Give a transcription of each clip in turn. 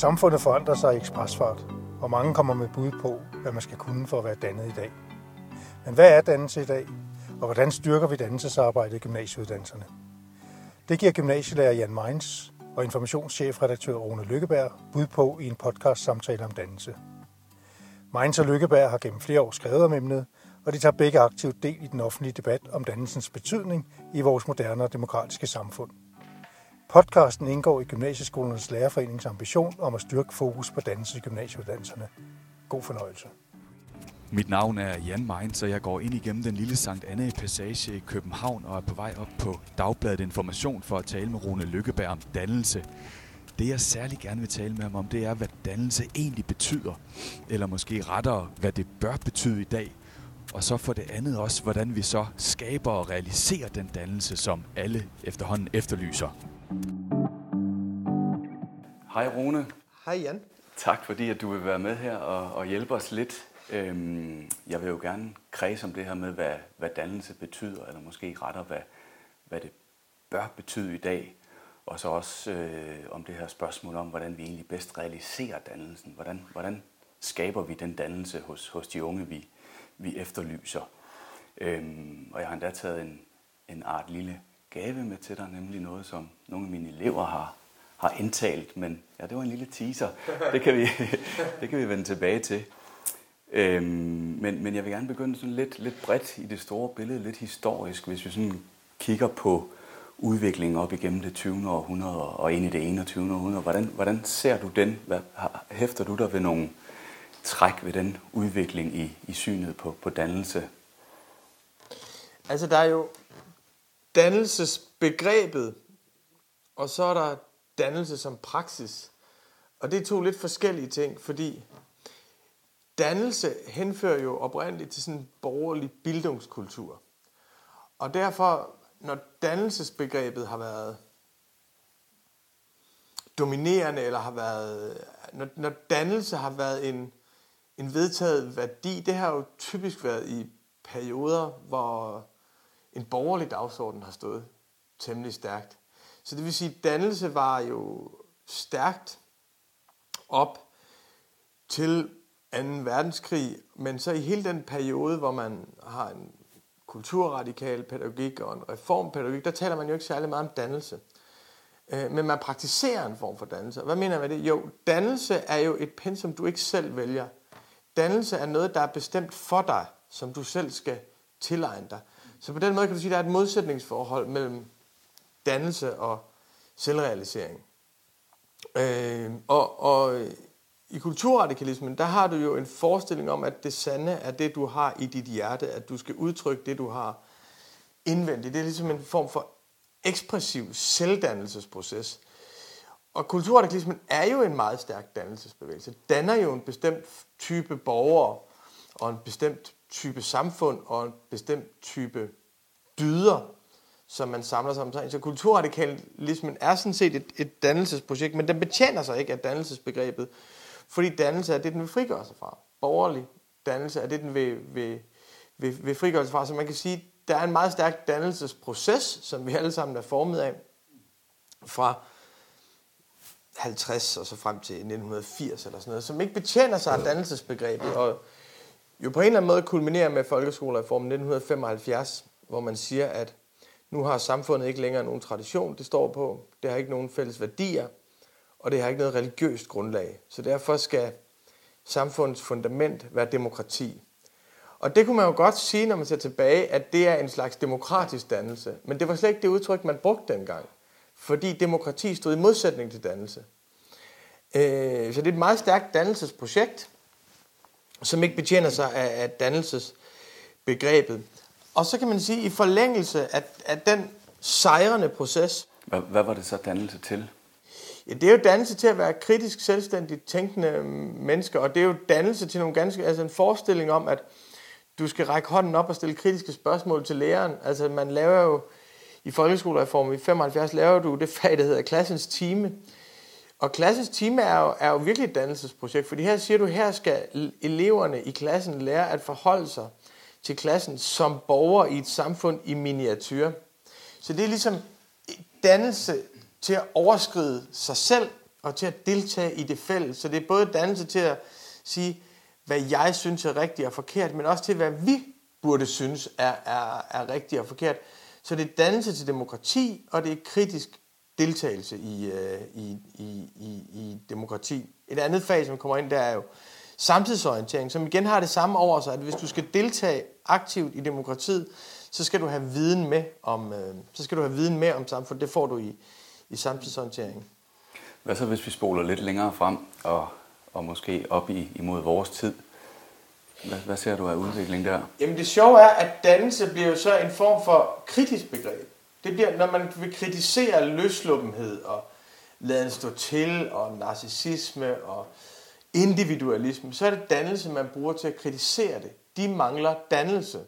Samfundet forandrer sig i ekspresfart, og mange kommer med bud på, hvad man skal kunne for at være dannet i dag. Men hvad er dannelse i dag, og hvordan styrker vi dannelsesarbejdet i gymnasieuddannelserne? Det giver gymnasielærer Jan Meins og informationschefredaktør Rune Lykkeberg bud på i en podcast samtale om dannelse. Meins og Lykkeberg har gennem flere år skrevet om emnet, og de tager begge aktivt del i den offentlige debat om dannelsens betydning i vores moderne og demokratiske samfund. Podcasten indgår i Gymnasieskolernes Lærerforenings ambition om at styrke fokus på dannelse i gymnasieuddannelserne. God fornøjelse. Mit navn er Jan Mein, så jeg går ind igennem den lille Sankt Anne Passage i København og er på vej op på Dagbladet Information for at tale med Rune Lykkeberg om dannelse. Det jeg særlig gerne vil tale med ham om, det er, hvad dannelse egentlig betyder. Eller måske rettere, hvad det bør betyde i dag. Og så for det andet også, hvordan vi så skaber og realiserer den dannelse, som alle efterhånden efterlyser. Hej Rune. Hej Jan. Tak fordi at du vil være med her og, og hjælpe os lidt. Øhm, jeg vil jo gerne kredse om det her med, hvad, hvad dannelse betyder, eller måske rettere, hvad, hvad det bør betyde i dag. Og så også øh, om det her spørgsmål om, hvordan vi egentlig bedst realiserer dannelsen. Hvordan, hvordan skaber vi den dannelse hos, hos de unge, vi, vi efterlyser. Øhm, og jeg har endda taget en, en art lille gave med til dig, nemlig noget, som nogle af mine elever har, har indtalt. Men ja, det var en lille teaser. Det kan vi, det kan vi vende tilbage til. Øhm, men, men jeg vil gerne begynde sådan lidt, lidt bredt i det store billede, lidt historisk, hvis vi sådan kigger på udviklingen op igennem det 20. århundrede og ind i det 21. århundrede. Hvordan, hvordan ser du den? Hvad, hæfter du dig ved nogle træk ved den udvikling i, i synet på, på dannelse? Altså der er jo dannelsesbegrebet, og så er der dannelse som praksis. Og det er to lidt forskellige ting, fordi dannelse henfører jo oprindeligt til sådan en borgerlig bildungskultur. Og derfor, når dannelsesbegrebet har været dominerende, eller har været, når, når dannelse har været en, en vedtaget værdi, det har jo typisk været i perioder, hvor en borgerlig dagsorden har stået temmelig stærkt. Så det vil sige, at dannelse var jo stærkt op til 2. verdenskrig, men så i hele den periode, hvor man har en kulturradikal pædagogik og en reformpædagogik, der taler man jo ikke særlig meget om dannelse. Øh, men man praktiserer en form for dannelse. Hvad mener jeg med det? Jo, dannelse er jo et pensum, du ikke selv vælger. Dannelse er noget, der er bestemt for dig, som du selv skal tilegne dig. Så på den måde kan du sige, at der er et modsætningsforhold mellem dannelse og selvrealisering. Øh, og, og i kulturradikalismen, der har du jo en forestilling om, at det sande er det, du har i dit hjerte, at du skal udtrykke det, du har indvendigt. Det er ligesom en form for ekspressiv selvdannelsesproces. Og kulturradikalismen er jo en meget stærk dannelsesbevægelse. Danner jo en bestemt type borgere, og en bestemt type samfund, og en bestemt type dyder, som man samler sig om. Så kulturradikalismen er sådan set et, et dannelsesprojekt, men den betjener sig ikke af dannelsesbegrebet, fordi dannelse er det, den vil frigøre sig fra. Borgerlig dannelse er det, den vil, vil, vil, vil frigøre sig fra. Så man kan sige, der er en meget stærk dannelsesproces, som vi alle sammen er formet af, fra 50 og så frem til 1980 eller sådan noget, som ikke betjener sig af dannelsesbegrebet, og jo på en eller anden måde kulminerer med folkeskolereformen 1975, hvor man siger, at nu har samfundet ikke længere nogen tradition, det står på, det har ikke nogen fælles værdier, og det har ikke noget religiøst grundlag. Så derfor skal samfundets fundament være demokrati. Og det kunne man jo godt sige, når man ser tilbage, at det er en slags demokratisk dannelse. Men det var slet ikke det udtryk, man brugte dengang. Fordi demokrati stod i modsætning til dannelse. Øh, så det er et meget stærkt dannelsesprojekt, som ikke betjener sig af, dannelsesbegrebet. Og så kan man sige, at i forlængelse af, af den sejrende proces... Hvad, hvad var det så dannelse til? Ja, det er jo dannelse til at være kritisk, selvstændigt tænkende mennesker, og det er jo dannelse til nogle ganske, altså en forestilling om, at du skal række hånden op og stille kritiske spørgsmål til læreren. Altså man laver jo i folkeskolereformen i 75 laver du det fag, der hedder klassens time. Og klassens time er jo, er jo virkelig et dannelsesprojekt, fordi her siger du, her skal eleverne i klassen lære at forholde sig til klassen som borger i et samfund i miniatyr. Så det er ligesom dannelse til at overskride sig selv og til at deltage i det fælles. Så det er både dannelse til at sige, hvad jeg synes er rigtigt og forkert, men også til, hvad vi burde synes er, er, er rigtigt og forkert. Så det er dannelse til demokrati, og det er kritisk deltagelse i, øh, i, i, i, i demokrati. Et andet fag, som kommer ind, der er jo samtidsorientering, som igen har det samme over sig, at hvis du skal deltage aktivt i demokratiet, så skal du have viden med om, øh, så skal du have viden med om samfundet. Det får du i, i samtidsorientering. Hvad så, hvis vi spoler lidt længere frem og, og måske op i, imod vores tid? Hvad, hvad ser du af udvikling der? Jamen det sjove er, at dannelse bliver jo så en form for kritisk begreb. Det bliver, når man vil kritisere løsluppenhed og laden stå til og narcissisme og individualisme, så er det dannelse, man bruger til at kritisere det. De mangler dannelse.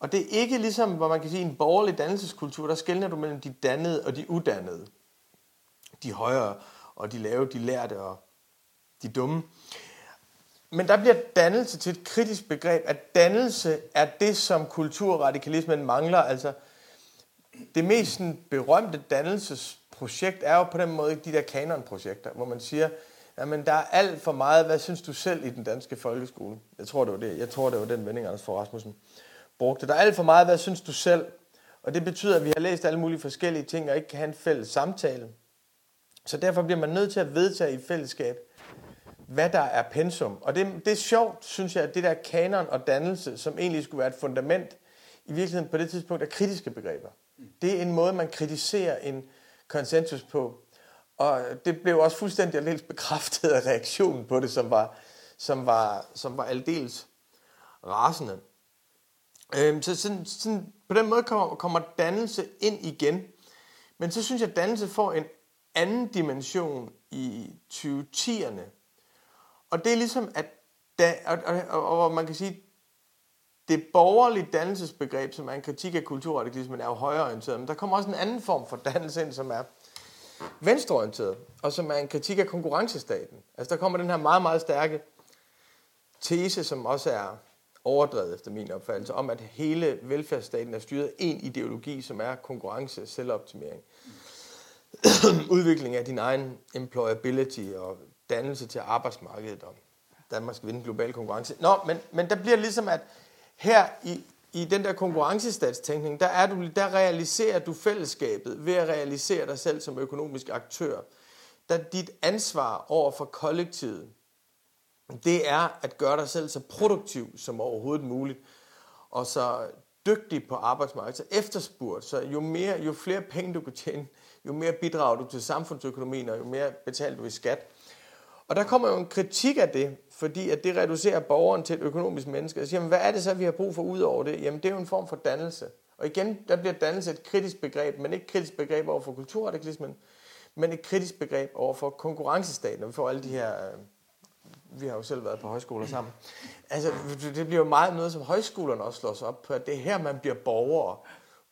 Og det er ikke ligesom, hvor man kan sige, en borgerlig dannelseskultur, der skældner du mellem de dannede og de udannede. De højere og de lave, de lærte og de dumme. Men der bliver dannelse til et kritisk begreb, at dannelse er det, som kulturradikalismen mangler. Altså, det mest sådan, berømte dannelsesprojekt er jo på den måde de der kanonprojekter, hvor man siger, jamen der er alt for meget, hvad synes du selv i den danske folkeskole? Jeg tror, det var, det. Jeg tror, det var den vending, Anders Fogh Rasmussen brugte. Der er alt for meget, hvad synes du selv? Og det betyder, at vi har læst alle mulige forskellige ting, og ikke kan have en fælles samtale. Så derfor bliver man nødt til at vedtage i fællesskab, hvad der er pensum. Og det, det er sjovt, synes jeg, at det der kanon og dannelse, som egentlig skulle være et fundament, i virkeligheden på det tidspunkt er kritiske begreber. Det er en måde, man kritiserer en konsensus på. Og det blev også fuldstændig aldeles bekræftet af reaktionen på det, som var, som var, som var aldeles rasende. Øhm, så sådan, sådan, på den måde kommer, kommer dannelse ind igen. Men så synes jeg, at dannelse får en anden dimension i 2010'erne. Og det er ligesom, at da, og, og, og, og man kan sige, det borgerlige dannelsesbegreb, som er en kritik af kulturradikalismen, er jo højreorienteret. Men der kommer også en anden form for dannelse ind, som er venstreorienteret, og som er en kritik af konkurrencestaten. Altså der kommer den her meget, meget stærke tese, som også er overdrevet efter min opfattelse, om at hele velfærdsstaten er styret af en ideologi, som er konkurrence, selvoptimering. Udvikling af din egen employability og dannelse til arbejdsmarkedet, og Danmark skal vinde global konkurrence. Nå, men, men der bliver ligesom, at her i, i den der konkurrencestatstænkning, der, er du, der realiserer du fællesskabet ved at realisere dig selv som økonomisk aktør. Der dit ansvar over for kollektivet, det er at gøre dig selv så produktiv som overhovedet muligt, og så dygtig på arbejdsmarkedet, så efterspurgt, så jo, mere, jo flere penge du kan tjene, jo mere bidrager du til samfundsøkonomien, og jo mere betaler du i skat. Og der kommer jo en kritik af det, fordi at det reducerer borgeren til et økonomisk menneske. Jeg siger, hvad er det så, vi har brug for ud over det? Jamen, det er jo en form for dannelse. Og igen, der bliver dannelse et kritisk begreb, men ikke et kritisk begreb over for kulturradikalismen, men et kritisk begreb over for konkurrencestaten. Og vi får alle de her... Øh, vi har jo selv været på højskoler sammen. Altså, det bliver jo meget noget, som højskolerne også slår sig op på, at det er her, man bliver borgere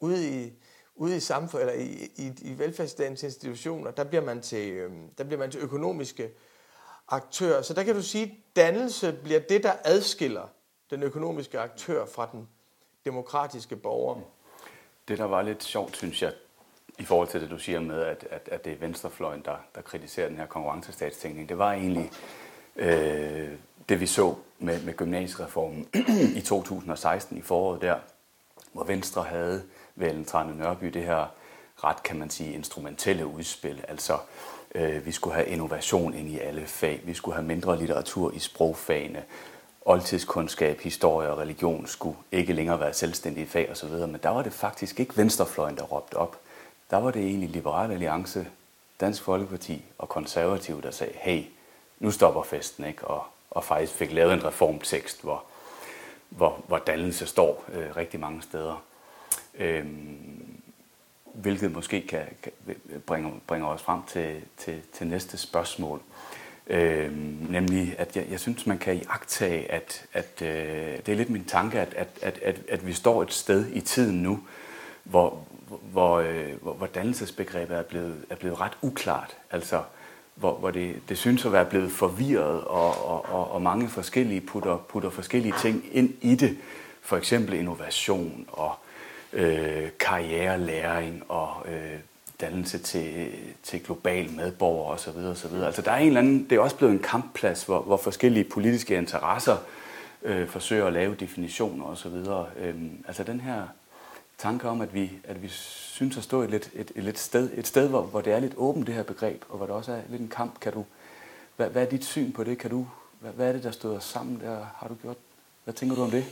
ude i, ude i samfundet, eller i, i, i velfærdsstatens institutioner, der bliver man til, øh, der bliver man til økonomiske aktør. Så der kan du sige, at dannelse bliver det, der adskiller den økonomiske aktør fra den demokratiske borger. Mm. Det, der var lidt sjovt, synes jeg, i forhold til det, du siger med, at, at, at det er venstrefløjen, der, der kritiserer den her konkurrencestatstænkning, det var egentlig øh, det, vi så med, med gymnasiereformen i 2016 i foråret der, hvor Venstre havde ved Ellen Trane Nørby det her ret, kan man sige, instrumentelle udspil. Altså Øh, Øh, vi skulle have innovation ind i alle fag. Vi skulle have mindre litteratur i sprogfagene. Oldtidskundskab, historie og religion skulle ikke længere være selvstændige fag osv. Men der var det faktisk ikke venstrefløjen, der råbte op. Der var det egentlig Liberal Alliance, Dansk Folkeparti og Konservative, der sagde, hey, nu stopper festen, ikke? Og, og faktisk fik lavet en reformtekst, hvor, hvor, hvor dannelse står øh, rigtig mange steder. Øhm, hvilket måske kan, kan bringe, bringe os frem til, til, til næste spørgsmål. Øh, nemlig, at jeg, jeg synes, man kan iagtage, at, at øh, det er lidt min tanke, at, at, at, at, at vi står et sted i tiden nu, hvor, hvor, øh, hvor, hvor dannelsesbegrebet er blevet, er blevet ret uklart. Altså, hvor, hvor det, det synes at være blevet forvirret, og, og, og, og mange forskellige putter, putter forskellige ting ind i det. For eksempel innovation og øh, karrierelæring og øh, dannelse til, til global medborger osv. osv. Altså der er en eller anden, det er også blevet en kampplads, hvor, hvor forskellige politiske interesser øh, forsøger at lave definitioner osv. Øhm, altså den her tanke om, at vi, at vi synes at stå et, lidt, et, et, lidt sted, et sted hvor, hvor det er lidt åbent det her begreb, og hvor der også er lidt en kamp. Kan du, hvad, hvad er dit syn på det? Kan du, hvad, hvad er det, der støder sammen der? Har du gjort? Hvad tænker du om det?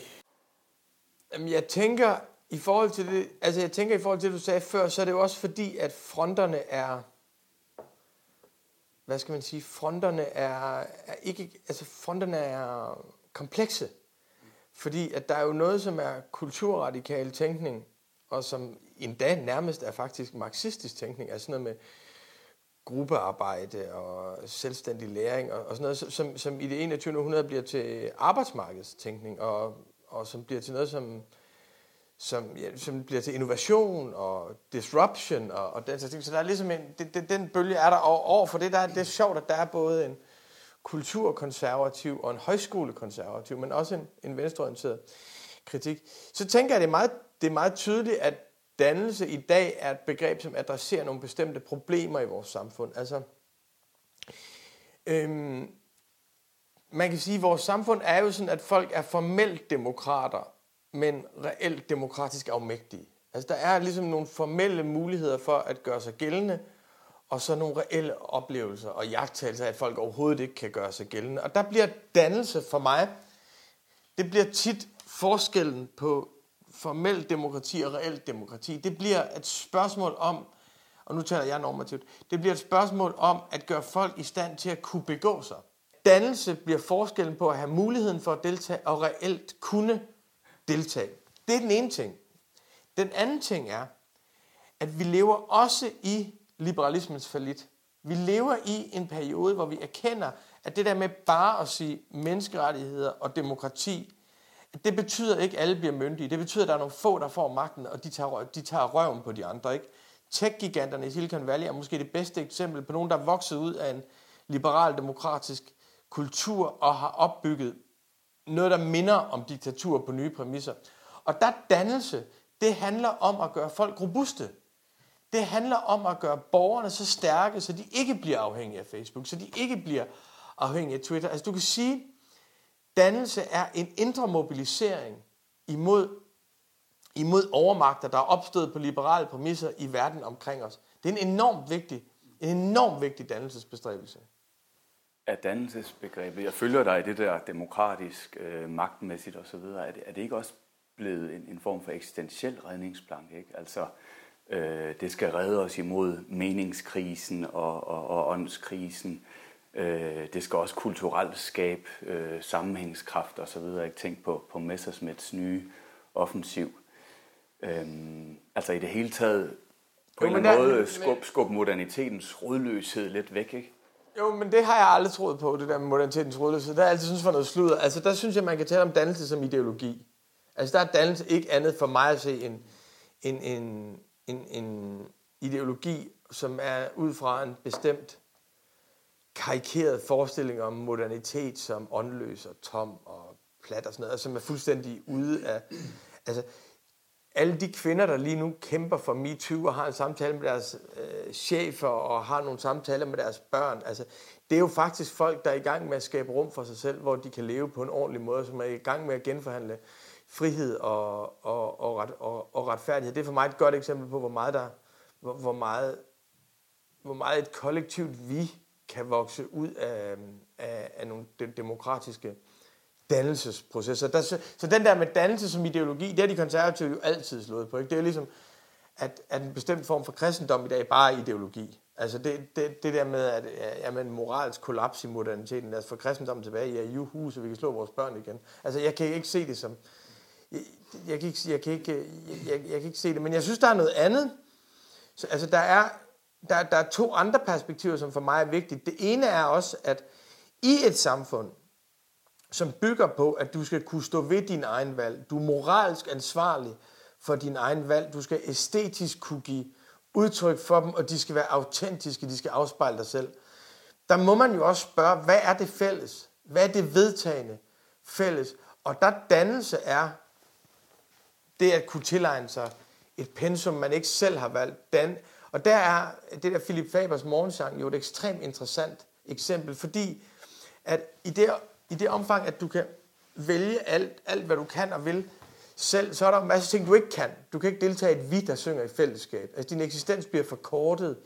Jamen, jeg tænker, i forhold til det, altså jeg tænker i forhold til det, du sagde før, så er det jo også fordi, at fronterne er, hvad skal man sige, fronterne er, er ikke, altså fronterne er komplekse. Fordi at der er jo noget, som er kulturradikal tænkning, og som endda nærmest er faktisk marxistisk tænkning, altså noget med gruppearbejde og selvstændig læring og, og sådan noget, som, som i det 21. århundrede bliver til arbejdsmarkedstænkning, og, og som bliver til noget, som, som, ja, som bliver til innovation og disruption og, og den slags ting. Så der er ligesom en, det, det, den bølge er der over for det. Der, det er sjovt, at der er både en kulturkonservativ og en højskolekonservativ, men også en, en venstreorienteret kritik. Så tænker jeg, at det er, meget, det er meget tydeligt, at dannelse i dag er et begreb, som adresserer nogle bestemte problemer i vores samfund. Altså, øhm, man kan sige, at vores samfund er jo sådan, at folk er formelt demokrater, men reelt demokratisk afmægtige. Altså der er ligesom nogle formelle muligheder for at gøre sig gældende, og så nogle reelle oplevelser og jagttagelser af, at folk overhovedet ikke kan gøre sig gældende. Og der bliver dannelse for mig, det bliver tit forskellen på formel demokrati og reelt demokrati. Det bliver et spørgsmål om, og nu taler jeg normativt, det bliver et spørgsmål om at gøre folk i stand til at kunne begå sig. Dannelse bliver forskellen på at have muligheden for at deltage og reelt kunne deltage. Det er den ene ting. Den anden ting er, at vi lever også i liberalismens falit. Vi lever i en periode, hvor vi erkender, at det der med bare at sige menneskerettigheder og demokrati, det betyder ikke, at alle bliver myndige. Det betyder, at der er nogle få, der får magten, og de tager, de tager røven på de andre. Ikke? Tech-giganterne i Silicon Valley er måske det bedste eksempel på nogen, der er vokset ud af en liberal-demokratisk kultur og har opbygget noget, der minder om diktatur på nye præmisser. Og der dannelse, det handler om at gøre folk robuste. Det handler om at gøre borgerne så stærke, så de ikke bliver afhængige af Facebook, så de ikke bliver afhængige af Twitter. Altså du kan sige, dannelse er en indre mobilisering imod, imod overmagter, der er opstået på liberale præmisser i verden omkring os. Det er en enormt vigtig, en enormt vigtig dannelsesbestræbelse af dannelsesbegrebet. Jeg følger dig i det der demokratisk, øh, magtmæssigt osv. Er det, er det ikke også blevet en, en form for eksistentiel redningsplank? Ikke? Altså, øh, det skal redde os imod meningskrisen og, og, og åndskrisen. Øh, det skal også kulturelt skabe øh, sammenhængskraft osv. Ikke tænk på, på Messersmiths nye offensiv. Øh, altså i det hele taget på jo, en eller anden måde skub, skub modernitetens rodløshed lidt væk, ikke? Jo, men det har jeg aldrig troet på, det der med modernitetens rodløshed. Det har jeg altid synes var noget sludder. Altså, der synes jeg, man kan tale om dannelse som ideologi. Altså, der er dannelse ikke andet for mig at se en, en, en, en, en ideologi, som er ud fra en bestemt karikeret forestilling om modernitet som åndløs og tom og plat og sådan noget, som er fuldstændig ude af... Altså, alle de kvinder, der lige nu kæmper for MeToo og har en samtale med deres øh, chefer og har nogle samtaler med deres børn, altså, det er jo faktisk folk, der er i gang med at skabe rum for sig selv, hvor de kan leve på en ordentlig måde, som er i gang med at genforhandle frihed og, og, og, ret, og, og retfærdighed. Det er for mig et godt eksempel på, hvor meget, der, hvor, hvor meget, hvor meget et kollektivt vi kan vokse ud af, af, af nogle demokratiske dannelsesprocesser. Der, så, så den der med dannelse som ideologi, det har de konservative jo altid slået på. Ikke? Det er jo ligesom, at, at en bestemt form for kristendom i dag bare er ideologi. Altså det, det, det der med, at jamen, moralsk kollaps i moderniteten, lad os få kristendommen tilbage, ja, juhu, så vi kan slå vores børn igen. Altså jeg kan ikke se det som, jeg, jeg, kan, ikke, jeg, kan, ikke, jeg, jeg, jeg kan ikke se det, men jeg synes, der er noget andet. Så, altså der er, der, der er to andre perspektiver, som for mig er vigtige. Det ene er også, at i et samfund, som bygger på, at du skal kunne stå ved din egen valg. Du er moralsk ansvarlig for din egen valg. Du skal æstetisk kunne give udtryk for dem, og de skal være autentiske, de skal afspejle dig selv. Der må man jo også spørge, hvad er det fælles? Hvad er det vedtagende fælles? Og der dannelse er det at kunne tilegne sig et pensum, man ikke selv har valgt. Dan, Og der er det der Philip Fabers morgensang jo et ekstremt interessant eksempel, fordi at i det, i det omfang, at du kan vælge alt, alt, hvad du kan og vil selv, så er der en masse ting, du ikke kan. Du kan ikke deltage i et vi, der synger i fællesskab. Altså, din eksistens bliver forkortet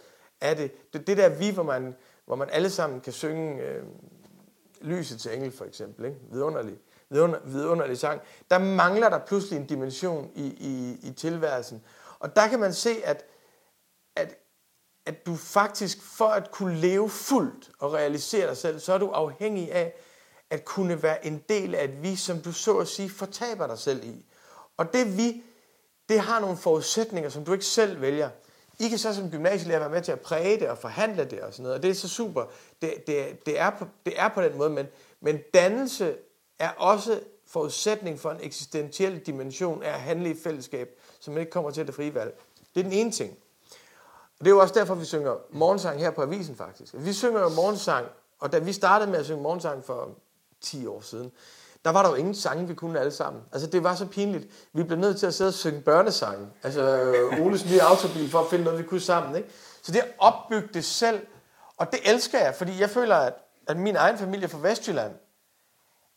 af det. Det, det der vi, hvor man, hvor man alle sammen kan synge øh, Lyset til engel, for eksempel. Ikke? Vidunderlig, vidunder, vidunderlig sang. Der mangler der pludselig en dimension i, i, i tilværelsen. Og der kan man se, at, at, at du faktisk, for at kunne leve fuldt og realisere dig selv, så er du afhængig af at kunne være en del af et vi, som du så at sige fortaber dig selv i. Og det vi, det har nogle forudsætninger, som du ikke selv vælger. I kan så som gymnasielærer være med til at præge det og forhandle det og sådan noget, og det er så super. Det, det, det, er, på, det er på den måde, men, men dannelse er også forudsætning for en eksistentiel dimension af at handle i fællesskab, som man ikke kommer til det frie valg. Det er den ene ting. Og det er jo også derfor, vi synger morgensang her på avisen faktisk. Vi synger jo morgensang, og da vi startede med at synge morgensang for 10 år siden, der var der jo ingen sange, vi kunne alle sammen. Altså, det var så pinligt. Vi blev nødt til at sidde og synge børnesange. Altså, øh, Oles nye autobil, for at finde noget, vi kunne sammen. Ikke? Så det opbygge det selv, og det elsker jeg, fordi jeg føler, at, at min egen familie fra Vestjylland,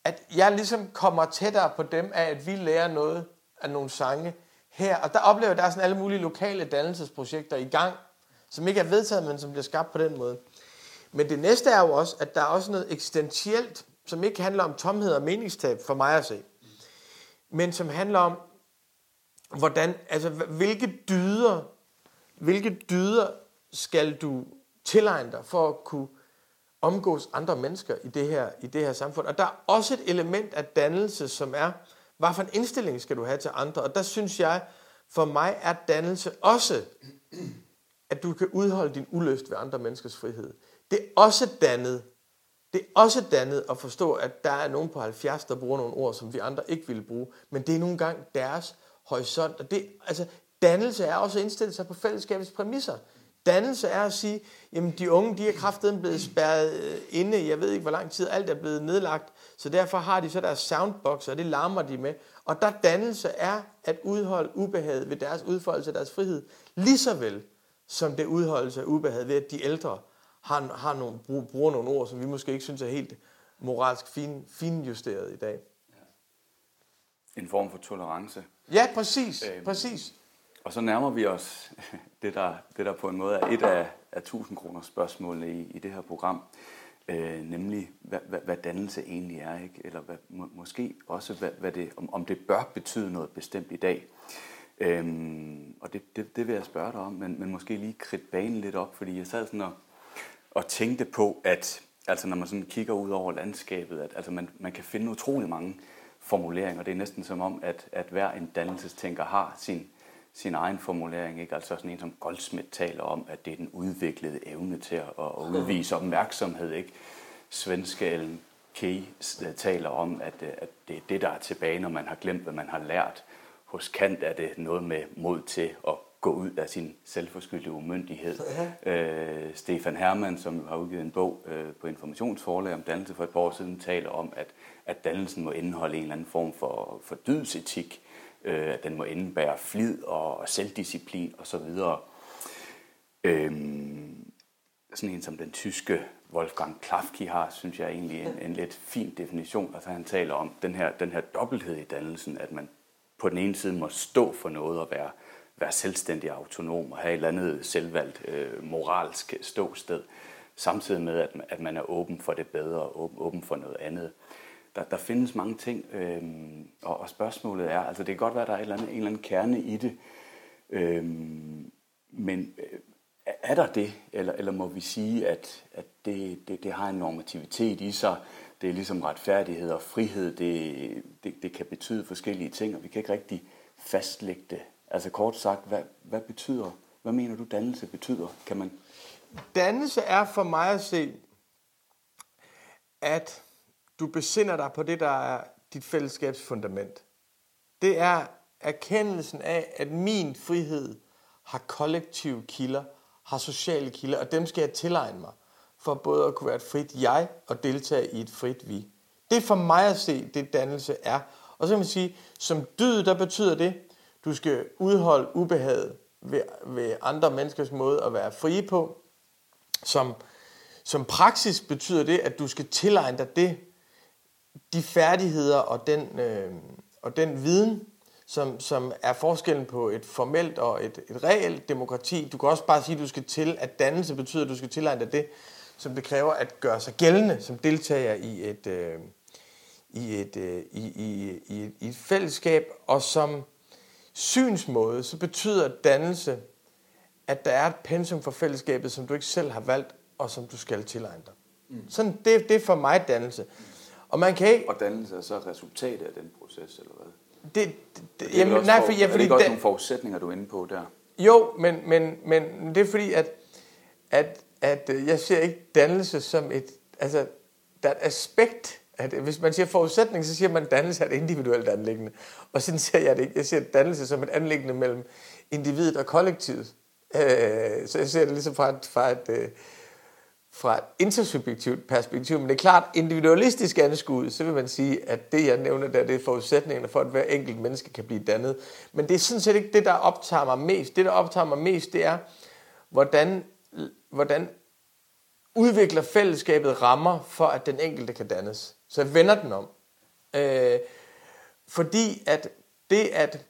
at jeg ligesom kommer tættere på dem af, at vi lærer noget af nogle sange her. Og der oplever jeg, at der er sådan alle mulige lokale dannelsesprojekter i gang, som ikke er vedtaget, men som bliver skabt på den måde. Men det næste er jo også, at der er også noget eksistentielt, som ikke handler om tomhed og meningstab for mig at se, men som handler om, hvordan, altså, hvilke dyder, hvilke dyder skal du tilegne dig for at kunne omgås andre mennesker i det her, i det her samfund. Og der er også et element af dannelse, som er, hvad for en indstilling skal du have til andre? Og der synes jeg, for mig er dannelse også, at du kan udholde din ulyst ved andre menneskers frihed. Det er også dannet, det er også dannet at forstå, at der er nogen på 70, der bruger nogle ord, som vi andre ikke ville bruge, men det er nogle gange deres horisont. Og det, altså, dannelse er også at indstille sig på fællesskabets præmisser. Dannelse er at sige, jamen de unge, de er kraftedeme blevet spærret øh, inde, jeg ved ikke hvor lang tid, alt er blevet nedlagt, så derfor har de så deres soundbox, og det larmer de med. Og der dannelse er at udholde ubehaget ved deres udfoldelse af deres frihed, lige så vel som det udholdelse af ubehaget ved, at de ældre har, har nogle, bruger nogle ord, som vi måske ikke synes er helt moralsk fin, finjusteret i dag. En form for tolerance. Ja, præcis. Øhm, præcis. Og så nærmer vi os det, der, det der på en måde er et af, af 1000 kroner spørgsmålene i, i det her program, øh, nemlig hvad, hvad, hvad dannelse egentlig er, ikke? eller hvad, må, måske også hvad, hvad det, om, om det bør betyde noget bestemt i dag. Øhm, og det, det, det vil jeg spørge dig om, men, men måske lige kridt banen lidt op, fordi jeg sad sådan og, og tænkte på, at altså når man sådan kigger ud over landskabet, at altså man, man kan finde utrolig mange formuleringer. Det er næsten som om, at, at hver en dannelsestænker har sin, sin egen formulering. Ikke? Altså sådan en som Goldsmith taler om, at det er den udviklede evne til at, at udvise opmærksomhed. Ikke? Svenske Ellen Key øh, taler om, at, øh, at det er det, der er tilbage, når man har glemt, hvad man har lært. Hos Kant er det noget med mod til at gå ud af sin selvforskyldte umyndighed. Ja. Øh, Stefan Hermann, som har udgivet en bog øh, på Informationsforlag om dannelse for et par år siden, taler om, at, at dannelsen må indeholde en eller anden form for, for dydsetik, øh, at den må indebære flid og, og selvdisciplin osv. Øh, sådan en som den tyske Wolfgang Klafki har, synes jeg egentlig en, en lidt fin definition. Altså han taler om den her, den her dobbelthed i dannelsen, at man på den ene side må stå for noget og være være selvstændig autonom og have et eller andet selvvalgt øh, moralsk ståsted, samtidig med, at, at man er åben for det bedre og åben, åben for noget andet. Der, der findes mange ting, øh, og, og spørgsmålet er, altså det kan godt være, at der er et eller andet, en eller anden kerne i det, øh, men øh, er der det, eller, eller må vi sige, at, at det, det, det har en normativitet i sig, det er ligesom retfærdighed og frihed, det, det, det kan betyde forskellige ting, og vi kan ikke rigtig fastlægge det Altså kort sagt, hvad, hvad betyder, hvad mener du dannelse betyder? Kan man... Dannelse er for mig at se, at du besinder dig på det, der er dit fællesskabsfundament. Det er erkendelsen af, at min frihed har kollektive kilder, har sociale kilder, og dem skal jeg tilegne mig, for både at kunne være et frit jeg og deltage i et frit vi. Det er for mig at se, det dannelse er. Og så kan man sige, som dyd, der betyder det, du skal udholde ubehaget ved, ved andre menneskers måde at være frie på. Som, som praksis betyder det, at du skal tilegne dig det, de færdigheder og den, øh, og den viden, som, som er forskellen på et formelt og et, et reelt demokrati. Du kan også bare sige, at du skal til, at dannelse betyder, at du skal tilegne dig det, som det kræver at gøre sig gældende som deltager i et, øh, i et, øh, i, i, i, i et fællesskab, og som synsmåde, så betyder dannelse, at der er et pensum for fællesskabet, som du ikke selv har valgt, og som du skal tilegne dig. Mm. Sådan, det, det er for mig dannelse. Og man kan ikke... Og dannelse er så resultatet af den proces, eller hvad? Det, det, det jamen, nej, for, ja, fordi er det ikke også nogle forudsætninger, du er inde på der? Jo, men, men, men det er fordi, at, at, at øh, jeg ser ikke dannelse som et... Altså, der er et aspekt at hvis man siger forudsætning, så siger man, at dannelse er et individuelt anlæggende. Og sådan ser jeg det ikke. Jeg ser dannelse som et anlæggende mellem individet og kollektivet. Øh, så jeg ser det ligesom fra et, fra et, øh, fra et intersubjektivt perspektiv. Men det er klart, individualistisk anskuet, så vil man sige, at det, jeg nævner der, det er forudsætningerne for, at hver enkelt menneske kan blive dannet. Men det er sådan set ikke det, der optager mig mest. Det, der optager mig mest, det er, hvordan, hvordan udvikler fællesskabet rammer for, at den enkelte kan dannes. Så jeg vender den om. Øh, fordi at det at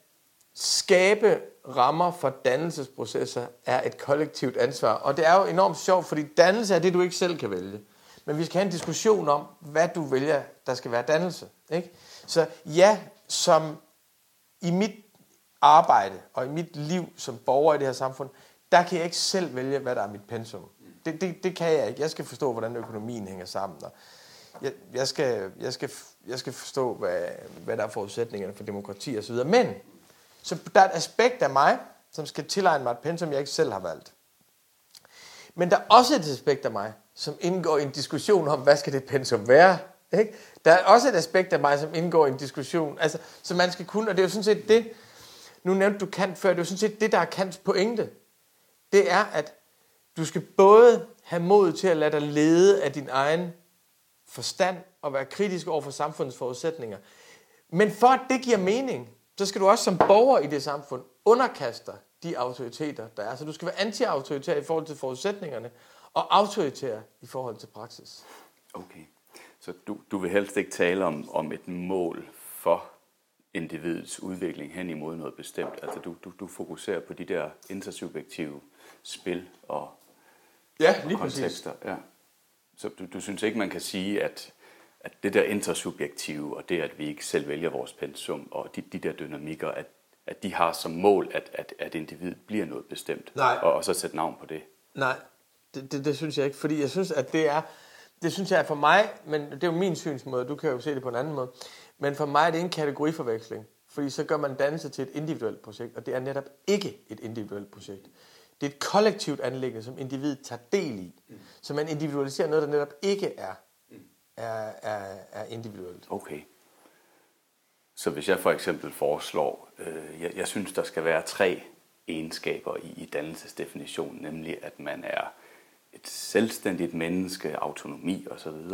skabe rammer for dannelsesprocesser er et kollektivt ansvar. Og det er jo enormt sjovt, fordi dannelse er det, du ikke selv kan vælge. Men vi skal have en diskussion om, hvad du vælger, der skal være dannelse. Ikke? Så ja, som i mit arbejde og i mit liv som borger i det her samfund, der kan jeg ikke selv vælge, hvad der er mit pensum. Det, det, det kan jeg ikke. Jeg skal forstå, hvordan økonomien hænger sammen. Og jeg, jeg, skal, jeg, skal, jeg skal forstå, hvad, hvad der er forudsætningerne for demokrati osv. Men så der er et aspekt af mig, som skal tilegne mig et pensum, jeg ikke selv har valgt. Men der er også et aspekt af mig, som indgår i en diskussion om, hvad skal det pensum være? Ikke? Der er også et aspekt af mig, som indgår i en diskussion, altså, som man skal kunne, og det er jo sådan set det, nu nævnte du Kant før, det er jo sådan set det, der er Kants pointe. Det er, at du skal både have mod til at lade dig lede af din egen forstand og være kritisk over for samfundets forudsætninger. Men for at det giver mening, så skal du også som borger i det samfund underkaste de autoriteter, der er. Så du skal være anti-autoritær i forhold til forudsætningerne, og autoritær i forhold til praksis. Okay. Så du, du vil helst ikke tale om, om et mål for individets udvikling hen imod noget bestemt. Altså du, du, du fokuserer på de der intersubjektive spil og, ja, lige og kontekster. Præcis. Ja. Så du, du synes ikke, man kan sige, at, at det der intersubjektive, og det, at vi ikke selv vælger vores pensum, og de, de der dynamikker, at, at de har som mål, at, at, at individet bliver noget bestemt, Nej. Og, og så sætte navn på det? Nej, det, det, det synes jeg ikke, fordi jeg synes, at det er, det synes jeg er for mig, men det er jo min synsmåde, du kan jo se det på en anden måde, men for mig er det en kategoriforveksling, fordi så gør man dannelse til et individuelt projekt, og det er netop ikke et individuelt projekt. Det er et kollektivt anlæggende, som individet tager del i. Mm. Så man individualiserer noget, der netop ikke er, er, er, er individuelt. Okay. Så hvis jeg for eksempel foreslår, øh, jeg, jeg synes, der skal være tre egenskaber i, i dannelsesdefinitionen, nemlig at man er et selvstændigt menneske, autonomi osv.,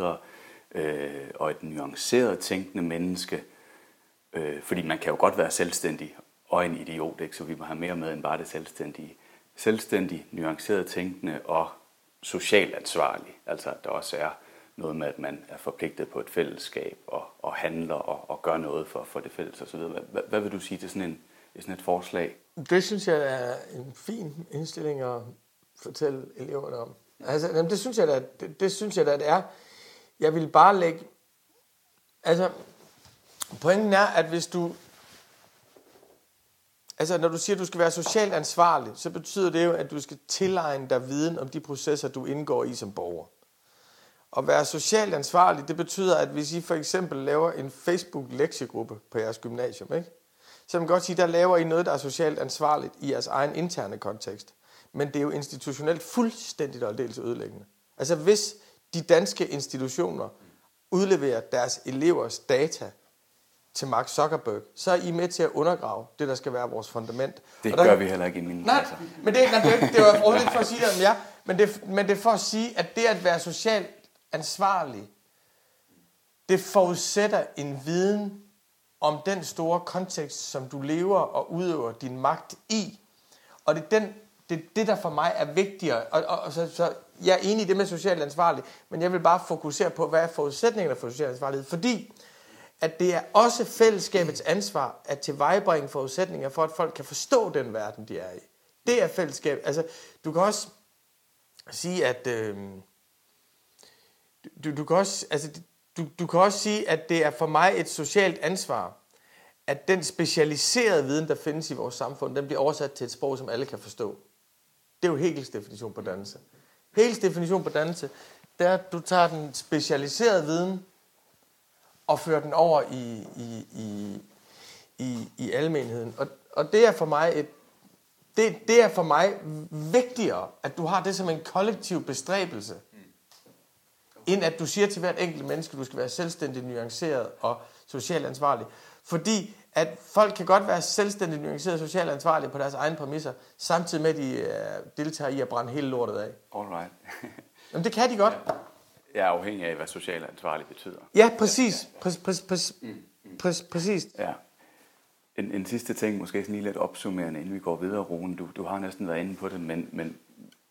øh, og et nuanceret tænkende menneske, øh, fordi man kan jo godt være selvstændig og en idiot, ikke? så vi må have mere med end bare det selvstændige selvstændig, nuanceret tænkende og socialt ansvarlig. Altså at der også er noget med, at man er forpligtet på et fællesskab og, og handler og, og gør noget for, for det fælles osv. Hvad, hvad vil du sige til sådan, en, sådan et forslag? Det synes jeg er en fin indstilling at fortælle eleverne om. Altså, jamen, det synes jeg da, det, det synes jeg da, det er. Jeg vil bare lægge... Altså, pointen er, at hvis du Altså, når du siger, at du skal være socialt ansvarlig, så betyder det jo, at du skal tilegne dig viden om de processer, du indgår i som borger. At være socialt ansvarlig, det betyder, at hvis I for eksempel laver en Facebook-lektiegruppe på jeres gymnasium, ikke? så man kan godt sige, der laver I noget, der er socialt ansvarligt i jeres egen interne kontekst. Men det er jo institutionelt fuldstændigt og aldeles ødelæggende. Altså hvis de danske institutioner udleverer deres elevers data til Mark Zuckerberg, så er I med til at undergrave det, der skal være vores fundament. Det og der, gør vi heller ikke i min Nej, men det, nej, det, det var overhovedet for at sige det om jer, men det, men det er for at sige, at det at være socialt ansvarlig, det forudsætter en viden om den store kontekst, som du lever og udøver din magt i. Og det er den, det, det, der for mig er vigtigere. Og, og, og så, så jeg er enig i det med socialt ansvarlig, men jeg vil bare fokusere på, hvad er forudsætningerne for social ansvarlighed. Fordi at det er også fællesskabets ansvar at tilvejebringe forudsætninger for, at folk kan forstå den verden, de er i. Det er fællesskab. Altså, du kan også sige, at... Øh, du, du, kan også, altså, du, du kan også sige, at det er for mig et socialt ansvar, at den specialiserede viden, der findes i vores samfund, den bliver oversat til et sprog, som alle kan forstå. Det er jo Hegels definition på dannelse. Hegels definition på dannelse, det er, at du tager den specialiserede viden og fører den over i, i, i, i, i almenheden. Og, og det er for mig et det, det er for mig vigtigere, at du har det som en kollektiv bestræbelse, end at du siger til hvert enkelt menneske, at du skal være selvstændig, nuanceret og socialt ansvarlig. Fordi at folk kan godt være selvstændigt nuanceret og socialt ansvarlige på deres egne præmisser, samtidig med, at de uh, deltager i at brænde hele lortet af. All right. Jamen, det kan de godt. Jeg er afhængig af, hvad socialt ansvarlig betyder. Ja, præcis. Præcis. Præcis. Præcis. Præcis. præcis. Ja. En, en sidste ting, måske sådan lige lidt opsummerende, inden vi går videre, Rune. Du, du har næsten været inde på det, men, men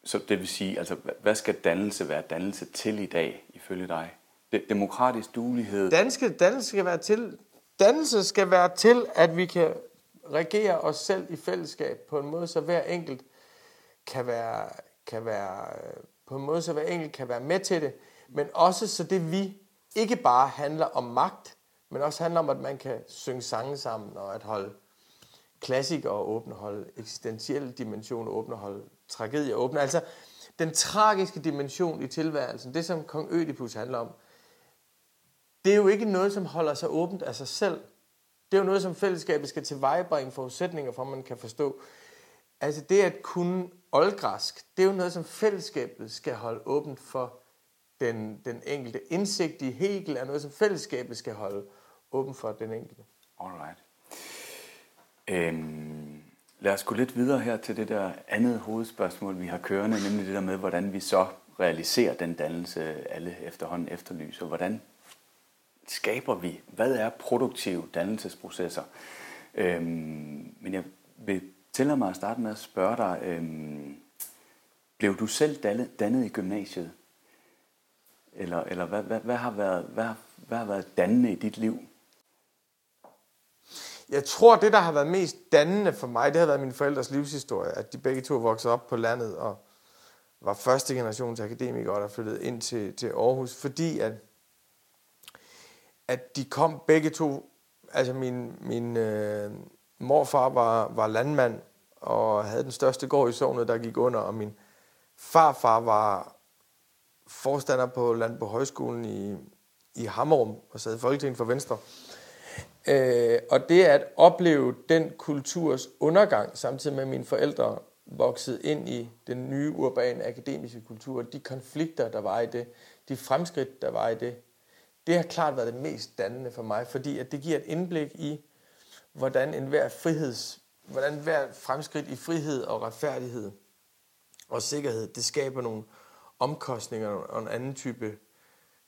så det vil sige, altså, hvad skal dannelse være dannelse til i dag, ifølge dig? Demokratisk duelighed? Danske, dannelse skal være til, dannelse skal være til, at vi kan regere os selv i fællesskab på en måde, så hver enkelt kan være, kan være på en måde, så hver enkelt kan være med til det, men også så det vi ikke bare handler om magt, men også handler om, at man kan synge sange sammen, og at holde klassikere åbne, holde eksistentielle dimensioner åbne, holde tragedier åbne. Altså, den tragiske dimension i tilværelsen, det som kong Ødipus handler om, det er jo ikke noget, som holder sig åbent af sig selv. Det er jo noget, som fællesskabet skal tilvejebringe forudsætninger for, at man kan forstå. Altså det at kunne oldgræsk, det er jo noget, som fællesskabet skal holde åbent for den, den enkelte. Indsigt i Hegel er noget, som fællesskabet skal holde åben for den enkelte. Alright. Øhm, lad os gå lidt videre her til det der andet hovedspørgsmål, vi har kørende, nemlig det der med, hvordan vi så realiserer den dannelse, alle efterhånden efterlyser. Hvordan skaber vi? Hvad er produktive dannelsesprocesser? Øhm, men jeg vil tillade mig at starte med at spørge dig, øhm, blev du selv dannet, dannet i gymnasiet? Eller, eller hvad, hvad, hvad, har været, hvad, hvad har været dannende i dit liv? Jeg tror, det, der har været mest dannende for mig, det har været mine forældres livshistorie. At de begge to voksede op på landet og var første generation til akademikere, der flyttede ind til, til Aarhus. Fordi at, at de kom begge to... Altså min, min øh, morfar var, var landmand og havde den største gård i sognet, der gik under. Og min farfar var forstander på Landbo Højskolen i, i Hammerum og sad i Folketinget for Venstre. Øh, og det at opleve den kulturs undergang, samtidig med at mine forældre voksede ind i den nye urbane akademiske kultur, de konflikter, der var i det, de fremskridt, der var i det, det har klart været det mest dannende for mig, fordi at det giver et indblik i, hvordan enhver friheds, hvordan hver fremskridt i frihed og retfærdighed og sikkerhed, det skaber nogle omkostninger og en anden type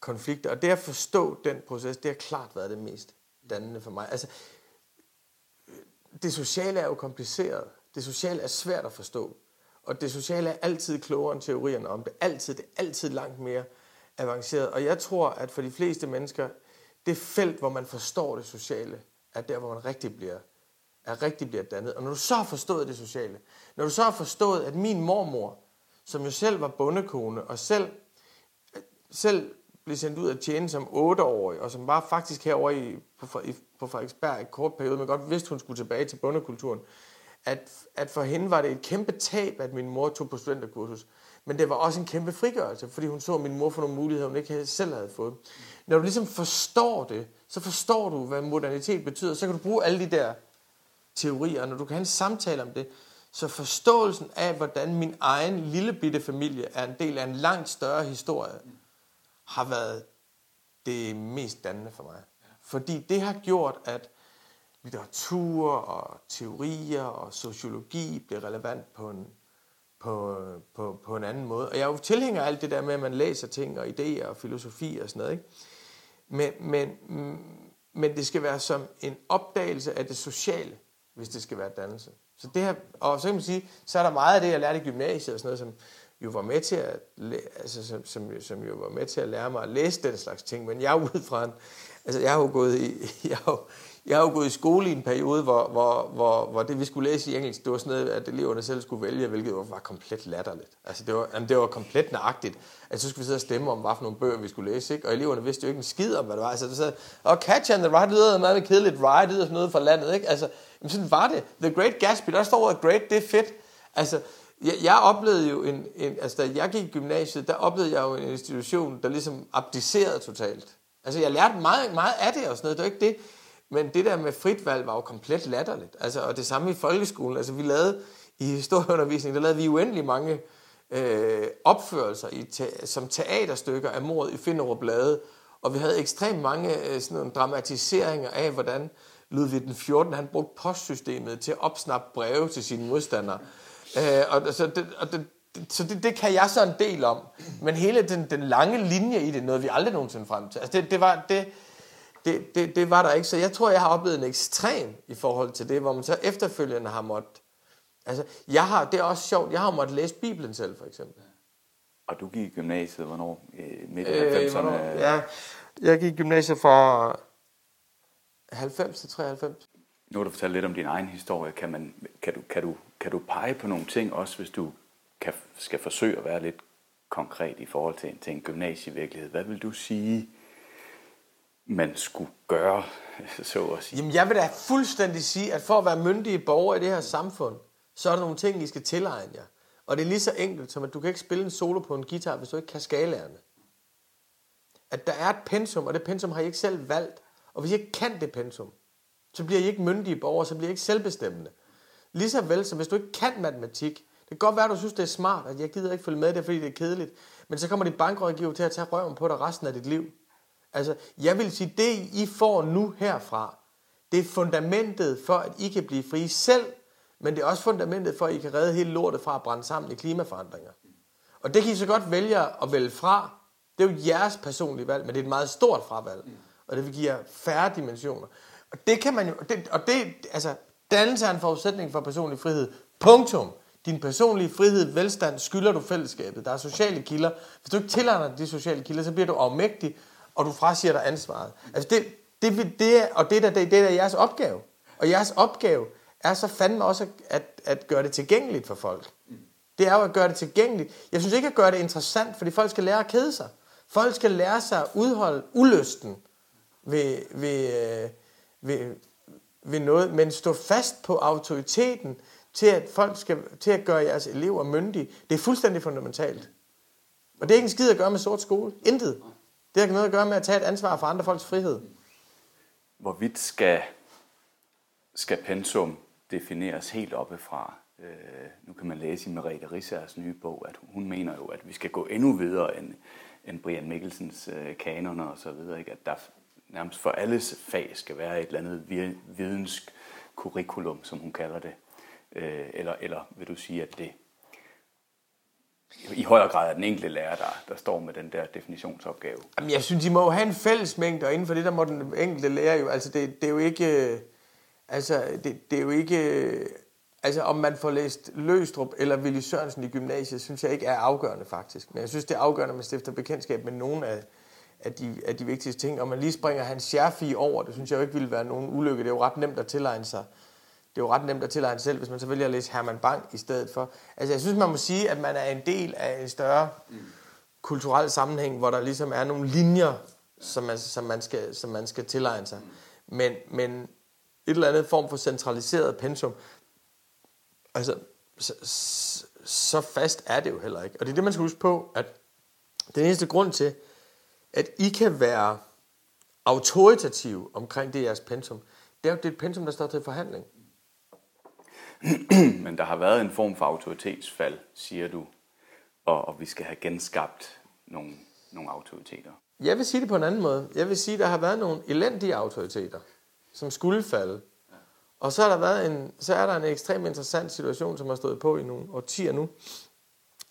konflikter. Og det at forstå den proces, det har klart været det mest dannende for mig. Altså, det sociale er jo kompliceret. Det sociale er svært at forstå. Og det sociale er altid klogere end teorierne om det. Altid, det er altid langt mere avanceret. Og jeg tror, at for de fleste mennesker, det felt, hvor man forstår det sociale, er der, hvor man rigtig bliver, er rigtig bliver dannet. Og når du så har forstået det sociale, når du så har forstået, at min mormor, som jo selv var bondekone, og selv, selv blev sendt ud at tjene som 8-årig, og som var faktisk herovre i, på, i, på Frederiksberg en kort periode, men godt vidste, hun skulle tilbage til bondekulturen, at, at for hende var det et kæmpe tab, at min mor tog på studenterkursus. Men det var også en kæmpe frigørelse, fordi hun så min mor for nogle muligheder, hun ikke selv havde fået. Når du ligesom forstår det, så forstår du, hvad modernitet betyder. Så kan du bruge alle de der teorier, og når du kan have en samtale om det, så forståelsen af, hvordan min egen lille bitte familie er en del af en langt større historie, har været det mest dannende for mig. Fordi det har gjort, at litteratur og teorier og sociologi bliver relevant på en, på, på, på en anden måde. Og jeg er jo tilhænger af alt det der med, at man læser ting og idéer og filosofi og sådan noget. Ikke? Men, men, men det skal være som en opdagelse af det sociale, hvis det skal være dannelse. Så det her, og så kan man sige, så er der meget af det, jeg lærte i gymnasiet og sådan noget, som jo var med til at, altså, som, som, som jo var med til at lære mig at læse den slags ting. Men jeg er ud fra en, altså jeg har jo gået i, jeg har jo, jeg har jo gået i skole i en periode, hvor, hvor, hvor, hvor det, vi skulle læse i engelsk, det var sådan noget, at eleverne selv skulle vælge, hvilket var komplet latterligt. Altså, det var, jamen, det var komplet nøjagtigt. Altså, så skulle vi sidde og stemme om, hvad for nogle bøger vi skulle læse, ikke? Og eleverne vidste jo ikke en skid om, hvad det var. Altså, det sad, og Catch and the Ride, det lyder meget kedeligt. ride, det lyder sådan noget fra landet, ikke? Altså, jamen, sådan var det. The Great Gatsby, der står ordet great, det er fedt. Altså, jeg, jeg oplevede jo en, en, altså da jeg gik i gymnasiet, der oplevede jeg jo en institution, der ligesom abdicerede totalt. Altså jeg lærte meget, meget af det og sådan noget, det var ikke det. Men det der med frit valg var jo komplet latterligt. Altså, og det samme i folkeskolen. Altså, vi lavede i historieundervisning, der lavede vi uendelig mange øh, opførelser i te- som teaterstykker af mordet i Finderup Blade. Og vi havde ekstremt mange øh, sådan nogle dramatiseringer af, hvordan Ludvig den 14. han brugte postsystemet til at opsnappe breve til sine modstandere. Øh, og så det, og det, så det, det kan jeg så en del om. Men hele den, den lange linje i det nåede vi aldrig nogensinde frem til. Altså det, det, var, det, det, det, det var der ikke. Så jeg tror, jeg har oplevet en ekstrem i forhold til det, hvor man så efterfølgende har måttet... Altså, jeg har, det er også sjovt, jeg har måttet læse Bibelen selv, for eksempel. Og du gik i gymnasiet, hvornår? Øh, midt i Øh, 90'erne? hvornår? ja, jeg gik i gymnasiet fra 90 til 93. Nu har du fortalt lidt om din egen historie. Kan, man, kan, du, kan, du, kan du pege på nogle ting også, hvis du kan, skal forsøge at være lidt konkret i forhold til, en- til en gymnasievirkelighed? Hvad vil du sige, man skulle gøre, så at sige? Jamen, jeg vil da fuldstændig sige, at for at være myndige borgere i det her samfund, så er der nogle ting, I skal tilegne jer. Og det er lige så enkelt, som at du kan ikke spille en solo på en guitar, hvis du ikke kan skalaerne. At der er et pensum, og det pensum har I ikke selv valgt. Og hvis I ikke kan det pensum, så bliver I ikke myndige borgere, så bliver I ikke selvbestemmende. Lige så vel, som hvis du ikke kan matematik, det kan godt være, at du synes, det er smart, at jeg gider ikke følge med det, fordi det er kedeligt. Men så kommer dit bankrådgiver til at tage røven på dig resten af dit liv. Altså, jeg vil sige, det I får nu herfra, det er fundamentet for, at I kan blive frie selv, men det er også fundamentet for, at I kan redde hele lortet fra at brænde sammen i klimaforandringer. Og det kan I så godt vælge at vælge fra. Det er jo jeres personlige valg, men det er et meget stort fravalg. Og det vil give jer færre dimensioner. Og det kan man jo, det, og det, altså, dannelse er en forudsætning for personlig frihed. Punktum. Din personlige frihed, velstand, skylder du fællesskabet. Der er sociale kilder. Hvis du ikke tilegner de sociale kilder, så bliver du afmægtig, og du frasiger dig ansvaret. Altså det, det, det, er- og det der, det, det er jeres opgave. Og jeres opgave er så fandme også at, at gøre det tilgængeligt for folk. Det er jo at gøre det tilgængeligt. Jeg synes ikke at gøre det interessant, fordi folk skal lære at kede sig. Folk skal lære sig at udholde ulysten ved, ved, øh, ved, ved noget, men stå fast på autoriteten til at folk skal til at gøre jeres elever myndige. Det er fuldstændig fundamentalt. Og det er ikke en skid at gøre med sort skole. Intet. Det har ikke noget at gøre med at tage et ansvar for andre folks frihed. Hvorvidt skal, skal pensum defineres helt oppefra? Øh, nu kan man læse i Merete Rissers nye bog, at hun mener jo, at vi skal gå endnu videre end, end Brian Mikkelsens øh, kanoner og så videre. Ikke? At der nærmest for alles fag skal være et eller andet vi- videnskurrikulum, som hun kalder det. Øh, eller, eller vil du sige, at det i højere grad er den enkelte lærer, der, der står med den der definitionsopgave? Jamen, jeg synes, de må jo have en fællesmængde, og inden for det, der må den enkelte lærer jo, altså det, det er jo ikke, øh, altså det, det er jo ikke, øh, altså om man får læst Løstrup eller Willy Sørensen i gymnasiet, synes jeg ikke er afgørende faktisk. Men jeg synes, det er afgørende, at man stifter bekendtskab med nogle af, af, de, af de vigtigste ting. Og man lige springer hans Scherfi over, det synes jeg jo ikke ville være nogen ulykke. Det er jo ret nemt at tilegne sig. Det er jo ret nemt at tilegne sig selv, hvis man så vælger at læse Herman Bang i stedet for. Altså jeg synes, man må sige, at man er en del af en større kulturel sammenhæng, hvor der ligesom er nogle linjer, som man, som man, skal, som man skal tilegne sig. Men, men et eller andet form for centraliseret pensum, altså, så- så fast er det jo heller ikke. Og det er det, man skal huske på, at den eneste grund til, at I kan være autoritative omkring det jeres pensum, det er jo det et pensum, der står til forhandling. Men der har været en form for autoritetsfald, siger du, og, og vi skal have genskabt nogle, nogle autoriteter. Jeg vil sige det på en anden måde. Jeg vil sige, at der har været nogle elendige autoriteter, som skulle falde. Og så, har der været en, så er der en ekstremt interessant situation, som har stået på i nogle årtier nu,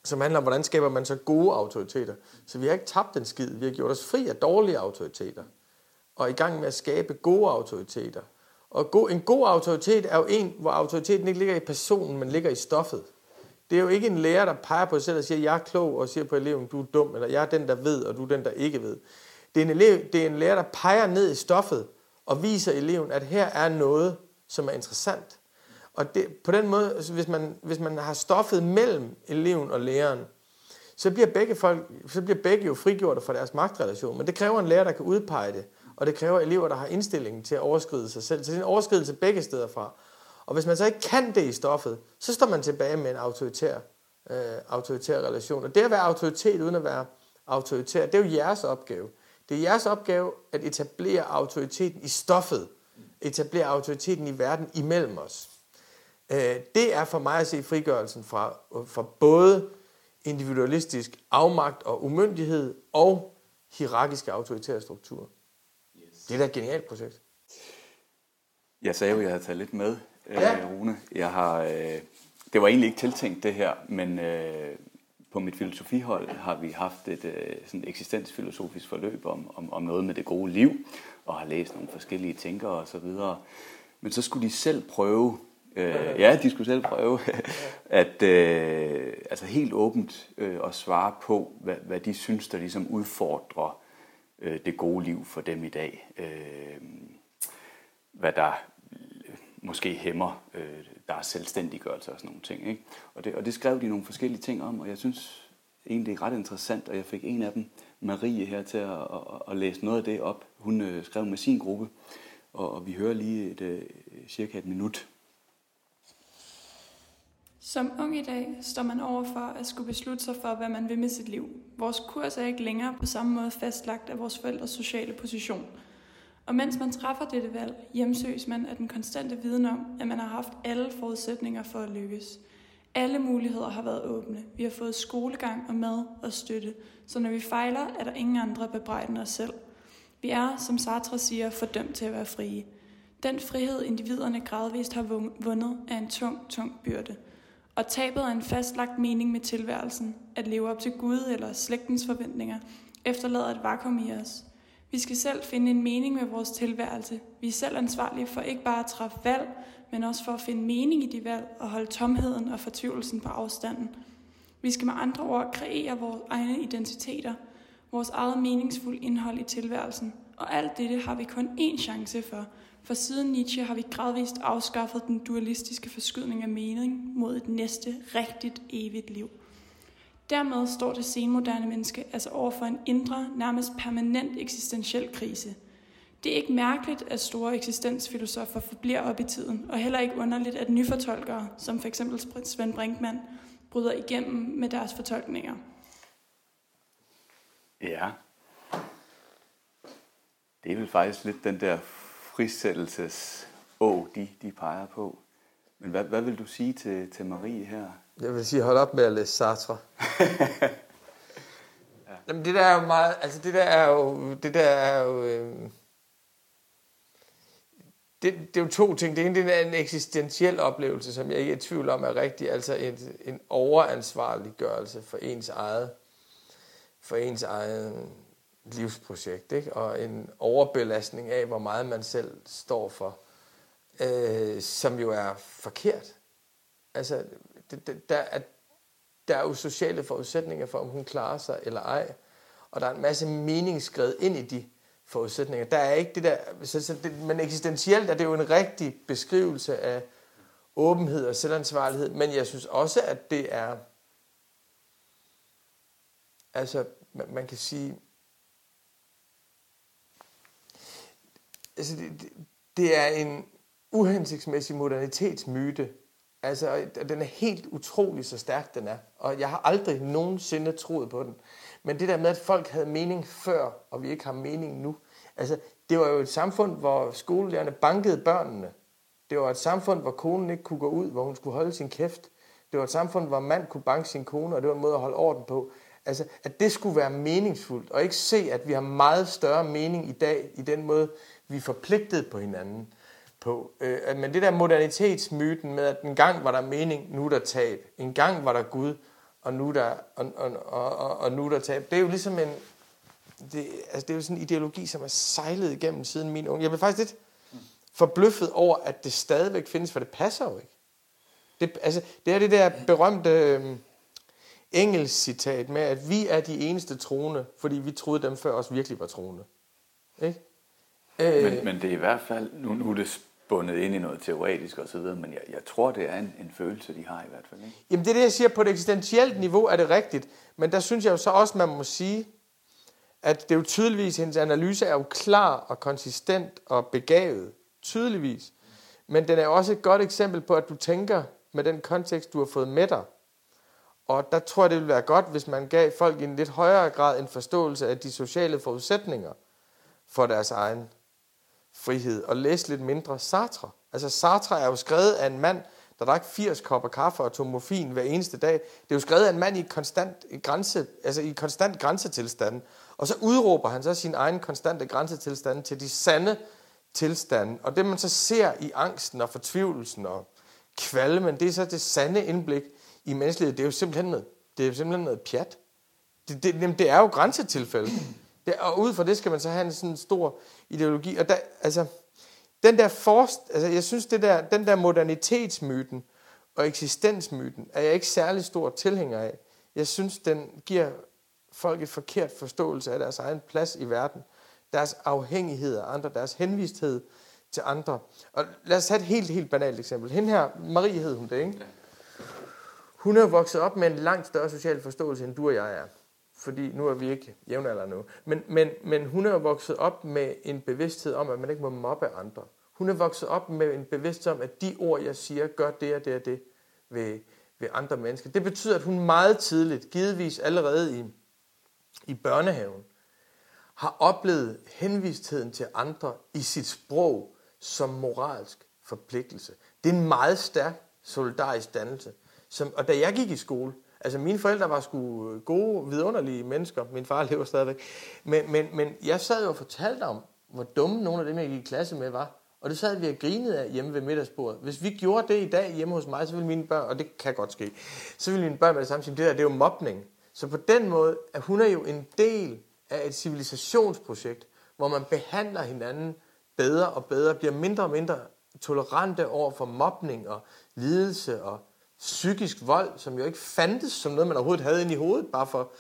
som handler om, hvordan skaber man så gode autoriteter. Så vi har ikke tabt en skid. Vi har gjort os fri af dårlige autoriteter. Og er i gang med at skabe gode autoriteter. Og god, en god autoritet er jo en, hvor autoriteten ikke ligger i personen, men ligger i stoffet. Det er jo ikke en lærer, der peger på sig selv og siger, jeg er klog, og siger på eleven, du er dum, eller jeg er den, der ved, og du er den, der ikke ved. Det er en, elev, det er en lærer, der peger ned i stoffet og viser eleven, at her er noget, som er interessant. Og det, på den måde, altså hvis man, hvis man har stoffet mellem eleven og læreren, så bliver begge, folk, så bliver begge jo frigjorte fra deres magtrelation. Men det kræver en lærer, der kan udpege det, og det kræver elever, der har indstillingen til at overskride sig selv. Så det er en overskridelse begge steder fra. Og hvis man så ikke kan det i stoffet, så står man tilbage med en autoritær, øh, autoritær relation. Og det at være autoritet uden at være autoritær, det er jo jeres opgave. Det er jeres opgave at etablere autoriteten i stoffet. Etablere autoriteten i verden imellem os. Øh, det er for mig at se frigørelsen fra, fra både individualistisk afmagt og umyndighed og hierarkiske autoritære strukturer. Yes. Det er da et genialt projekt. Jeg sagde jo, at jeg havde taget lidt med, ja. øh, Rune. Jeg har, øh, det var egentlig ikke tiltænkt det her, men øh, på mit filosofihold har vi haft et øh, sådan eksistensfilosofisk forløb om, om, om noget med det gode liv, og har læst nogle forskellige tænkere og så videre. Men så skulle de selv prøve, øh, ja, de skulle selv prøve, at øh, altså helt åbent øh, at svare på, hvad, hvad de synes, der ligesom udfordrer øh, det gode liv for dem i dag. Øh, hvad der måske hæmmer øh, deres selvstændiggørelse og sådan nogle ting. Ikke? Og, det, og det skrev de nogle forskellige ting om, og jeg synes egentlig det er ret interessant, og jeg fik en af dem, Marie, her til at, at, at læse noget af det op. Hun øh, skrev med sin gruppe, og, og vi hører lige et, øh, cirka et minut. Som ung i dag står man over for at skulle beslutte sig for, hvad man vil med sit liv. Vores kurs er ikke længere på samme måde fastlagt af vores forældres sociale position – og mens man træffer dette valg, hjemsøges man af den konstante viden om, at man har haft alle forudsætninger for at lykkes. Alle muligheder har været åbne. Vi har fået skolegang og mad og støtte, så når vi fejler, er der ingen andre bebrejden os selv. Vi er, som Sartre siger, fordømt til at være frie. Den frihed, individerne gradvist har vundet, er en tung, tung byrde. Og tabet af en fastlagt mening med tilværelsen, at leve op til Gud eller slægtens forventninger, efterlader et vakuum i os – vi skal selv finde en mening med vores tilværelse. Vi er selv ansvarlige for ikke bare at træffe valg, men også for at finde mening i de valg og holde tomheden og fortvivlelsen på afstanden. Vi skal med andre ord kreere vores egne identiteter, vores eget meningsfulde indhold i tilværelsen. Og alt dette har vi kun én chance for, for siden Nietzsche har vi gradvist afskaffet den dualistiske forskydning af mening mod et næste, rigtigt, evigt liv. Dermed står det senmoderne menneske altså over for en indre, nærmest permanent eksistentiel krise. Det er ikke mærkeligt, at store eksistensfilosofer forbliver op i tiden, og heller ikke underligt, at nyfortolkere, som f.eks. Svend Brinkmann, bryder igennem med deres fortolkninger. Ja. Det er vel faktisk lidt den der frisættelses å, de, de peger på. Men hvad, hvad vil du sige til, til Marie her? Jeg vil sige, hold op med at læse Sartre. ja. Jamen, det der er jo meget, altså det der er jo, det der er jo, øh, det, det er jo to ting. Det ene det er en eksistentiel oplevelse, som jeg ikke er i tvivl om er rigtig, altså en, en overansvarliggørelse for ens eget, for ens eget livsprojekt, ikke? og en overbelastning af, hvor meget man selv står for, øh, som jo er forkert. Altså, det, det, der, er, der er jo sociale forudsætninger for, om hun klarer sig eller ej. Og der er en masse mening skrevet ind i de forudsætninger. Der er ikke det der, så, så det, men eksistentielt er det jo en rigtig beskrivelse af åbenhed og selvansvarlighed, men jeg synes også, at det er, altså man, man kan sige, altså det, det, er en uhensigtsmæssig modernitetsmyte, Altså, den er helt utrolig så stærk, den er. Og jeg har aldrig nogensinde troet på den. Men det der med, at folk havde mening før, og vi ikke har mening nu. Altså, det var jo et samfund, hvor skolelærerne bankede børnene. Det var et samfund, hvor konen ikke kunne gå ud, hvor hun skulle holde sin kæft. Det var et samfund, hvor mand kunne banke sin kone, og det var en måde at holde orden på. Altså, at det skulle være meningsfuldt, og ikke se, at vi har meget større mening i dag, i den måde, vi er forpligtet på hinanden på. Øh, men det der modernitetsmyten med, at en gang var der mening, nu er der tab. En gang var der Gud, og nu er der, og, og, og, og nu er der tab. Det er jo ligesom en, det, altså det er jo sådan en ideologi, som er sejlet igennem siden min unge. Jeg blev faktisk lidt forbløffet over, at det stadigvæk findes, for det passer jo ikke. Det, altså, det er det der berømte øh, engelsk citat med, at vi er de eneste troende, fordi vi troede dem før os virkelig var troende. Ikke? Øh, men, men det er i hvert fald, nu, nu er det bundet ind i noget teoretisk osv., men jeg, jeg tror, det er en, en følelse, de har i hvert fald. Ikke? Jamen det er det, jeg siger, på et eksistentielt niveau er det rigtigt, men der synes jeg jo så også, man må sige, at det er jo tydeligvis, hendes analyse er jo klar og konsistent og begavet. Tydeligvis. Men den er også et godt eksempel på, at du tænker med den kontekst, du har fået med dig. Og der tror jeg, det ville være godt, hvis man gav folk i en lidt højere grad en forståelse af de sociale forudsætninger for deres egen frihed. Og læse lidt mindre Sartre. Altså Sartre er jo skrevet af en mand, der drak 80 kopper kaffe og tog morfin hver eneste dag. Det er jo skrevet af en mand i konstant, grænse, altså i konstant grænsetilstand. Og så udråber han så sin egen konstante grænsetilstand til de sande tilstande. Og det man så ser i angsten og fortvivlelsen og kvalmen, det er så det sande indblik i menneskelighed. Det er jo simpelthen noget, det er jo simpelthen noget pjat. Det, det, det er jo grænsetilfælde. Det, og ud fra det skal man så have en sådan stor ideologi. Og der, altså, den der forst, altså jeg synes, det der, den der modernitetsmyten og eksistensmyten er jeg ikke særlig stor tilhænger af. Jeg synes, den giver folk et forkert forståelse af deres egen plads i verden, deres afhængighed af andre, deres henvisthed til andre. Og lad os tage et helt, helt banalt eksempel. Hende her, Marie hed hun det, ikke? Hun er vokset op med en langt større social forståelse, end du og jeg er. Fordi nu er vi ikke jævnaldrende nu. Men, men, men hun er vokset op med en bevidsthed om, at man ikke må mobbe andre. Hun er vokset op med en bevidsthed om, at de ord, jeg siger, gør det og det og det ved, ved andre mennesker. Det betyder, at hun meget tidligt, givetvis allerede i, i børnehaven, har oplevet henvistheden til andre i sit sprog som moralsk forpligtelse. Det er en meget stærk solidarisk dannelse. Som, og da jeg gik i skole, altså mine forældre var sgu øh, gode, vidunderlige mennesker, min far lever stadigvæk, men, men, men jeg sad jo og fortalte om, hvor dumme nogle af dem, jeg gik i klasse med, var. Og det sad vi og grinede af hjemme ved middagsbordet. Hvis vi gjorde det i dag hjemme hos mig, så ville mine børn, og det kan godt ske, så ville mine børn med det samme sige, det der, det er jo mobning. Så på den måde, at hun er jo en del af et civilisationsprojekt, hvor man behandler hinanden bedre og bedre, bliver mindre og mindre tolerante over for mobning og lidelse og psykisk vold, som jo ikke fandtes som noget, man overhovedet havde inde i hovedet, bare for,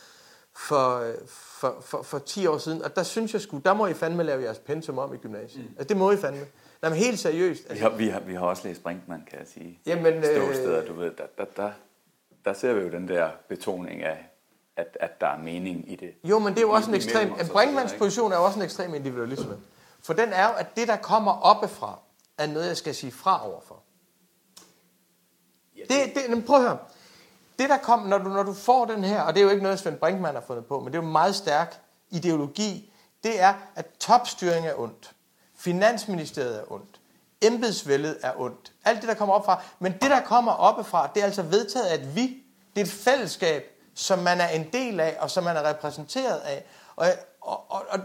for, for, for, for 10 år siden. Og der synes jeg sgu, der må I fandme lave jeres pensum om i gymnasiet. Mm. Altså det må I fandme. Nej, men helt seriøst. Altså. Vi, har, vi, har, vi har også læst Brinkmann, kan jeg sige. Jamen, Ståsteder, du ved, der, der, der, der ser vi jo den der betoning af, at, at der er mening i det. Jo, men det er jo også en ekstrem... En Brinkmanns position er jo også en ekstrem individualisme. For den er jo, at det, der kommer oppefra, er noget, jeg skal sige fra overfor. Det, men prøv at høre. Det, der kom, når du, når du får den her, og det er jo ikke noget, Svend Brinkmann har fundet på, men det er jo en meget stærk ideologi, det er, at topstyring er ondt. Finansministeriet er ondt. Embedsvældet er ondt. Alt det, der kommer op fra. Men det, der kommer oppefra, det er altså vedtaget at vi. Det er et fællesskab, som man er en del af, og som man er repræsenteret af. Og, og, og, og,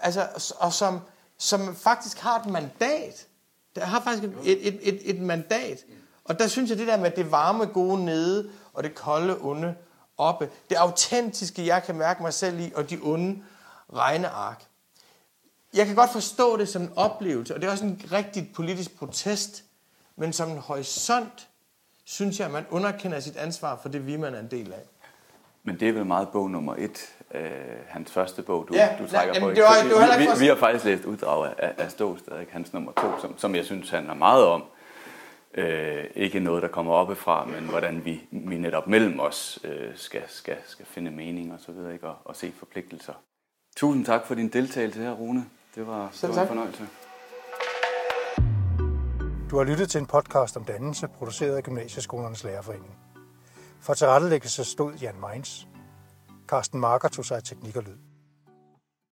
altså, og som, som faktisk har et mandat. Der har faktisk et, et, et, et mandat. Og der synes jeg, det der med det varme gode nede, og det kolde onde oppe, det autentiske, jeg kan mærke mig selv i, og de onde regneark. Jeg kan godt forstå det som en oplevelse, og det er også en rigtig politisk protest, men som en horisont, synes jeg, at man underkender sit ansvar for det, vi man er en del af. Men det er vel meget bog nummer et, øh, hans første bog, du, ja, du trækker nej, på. Det var, det var vi, vi, vi har faktisk læst uddrag af, af Ståsted, ikke? hans nummer to, som, som jeg synes handler meget om. Øh, ikke noget, der kommer oppefra, men hvordan vi, vi netop mellem os øh, skal, skal, skal finde mening og så videre, ikke? Og, og se forpligtelser. Tusind tak for din deltagelse her, Rune. Det var, det var en fornøjelse. Du har lyttet til en podcast om dannelse, produceret af Gymnasieskolernes Lærerforening. For tilrettelæggelse stod Jan Meins. Carsten Marker tog sig af teknik og lyd.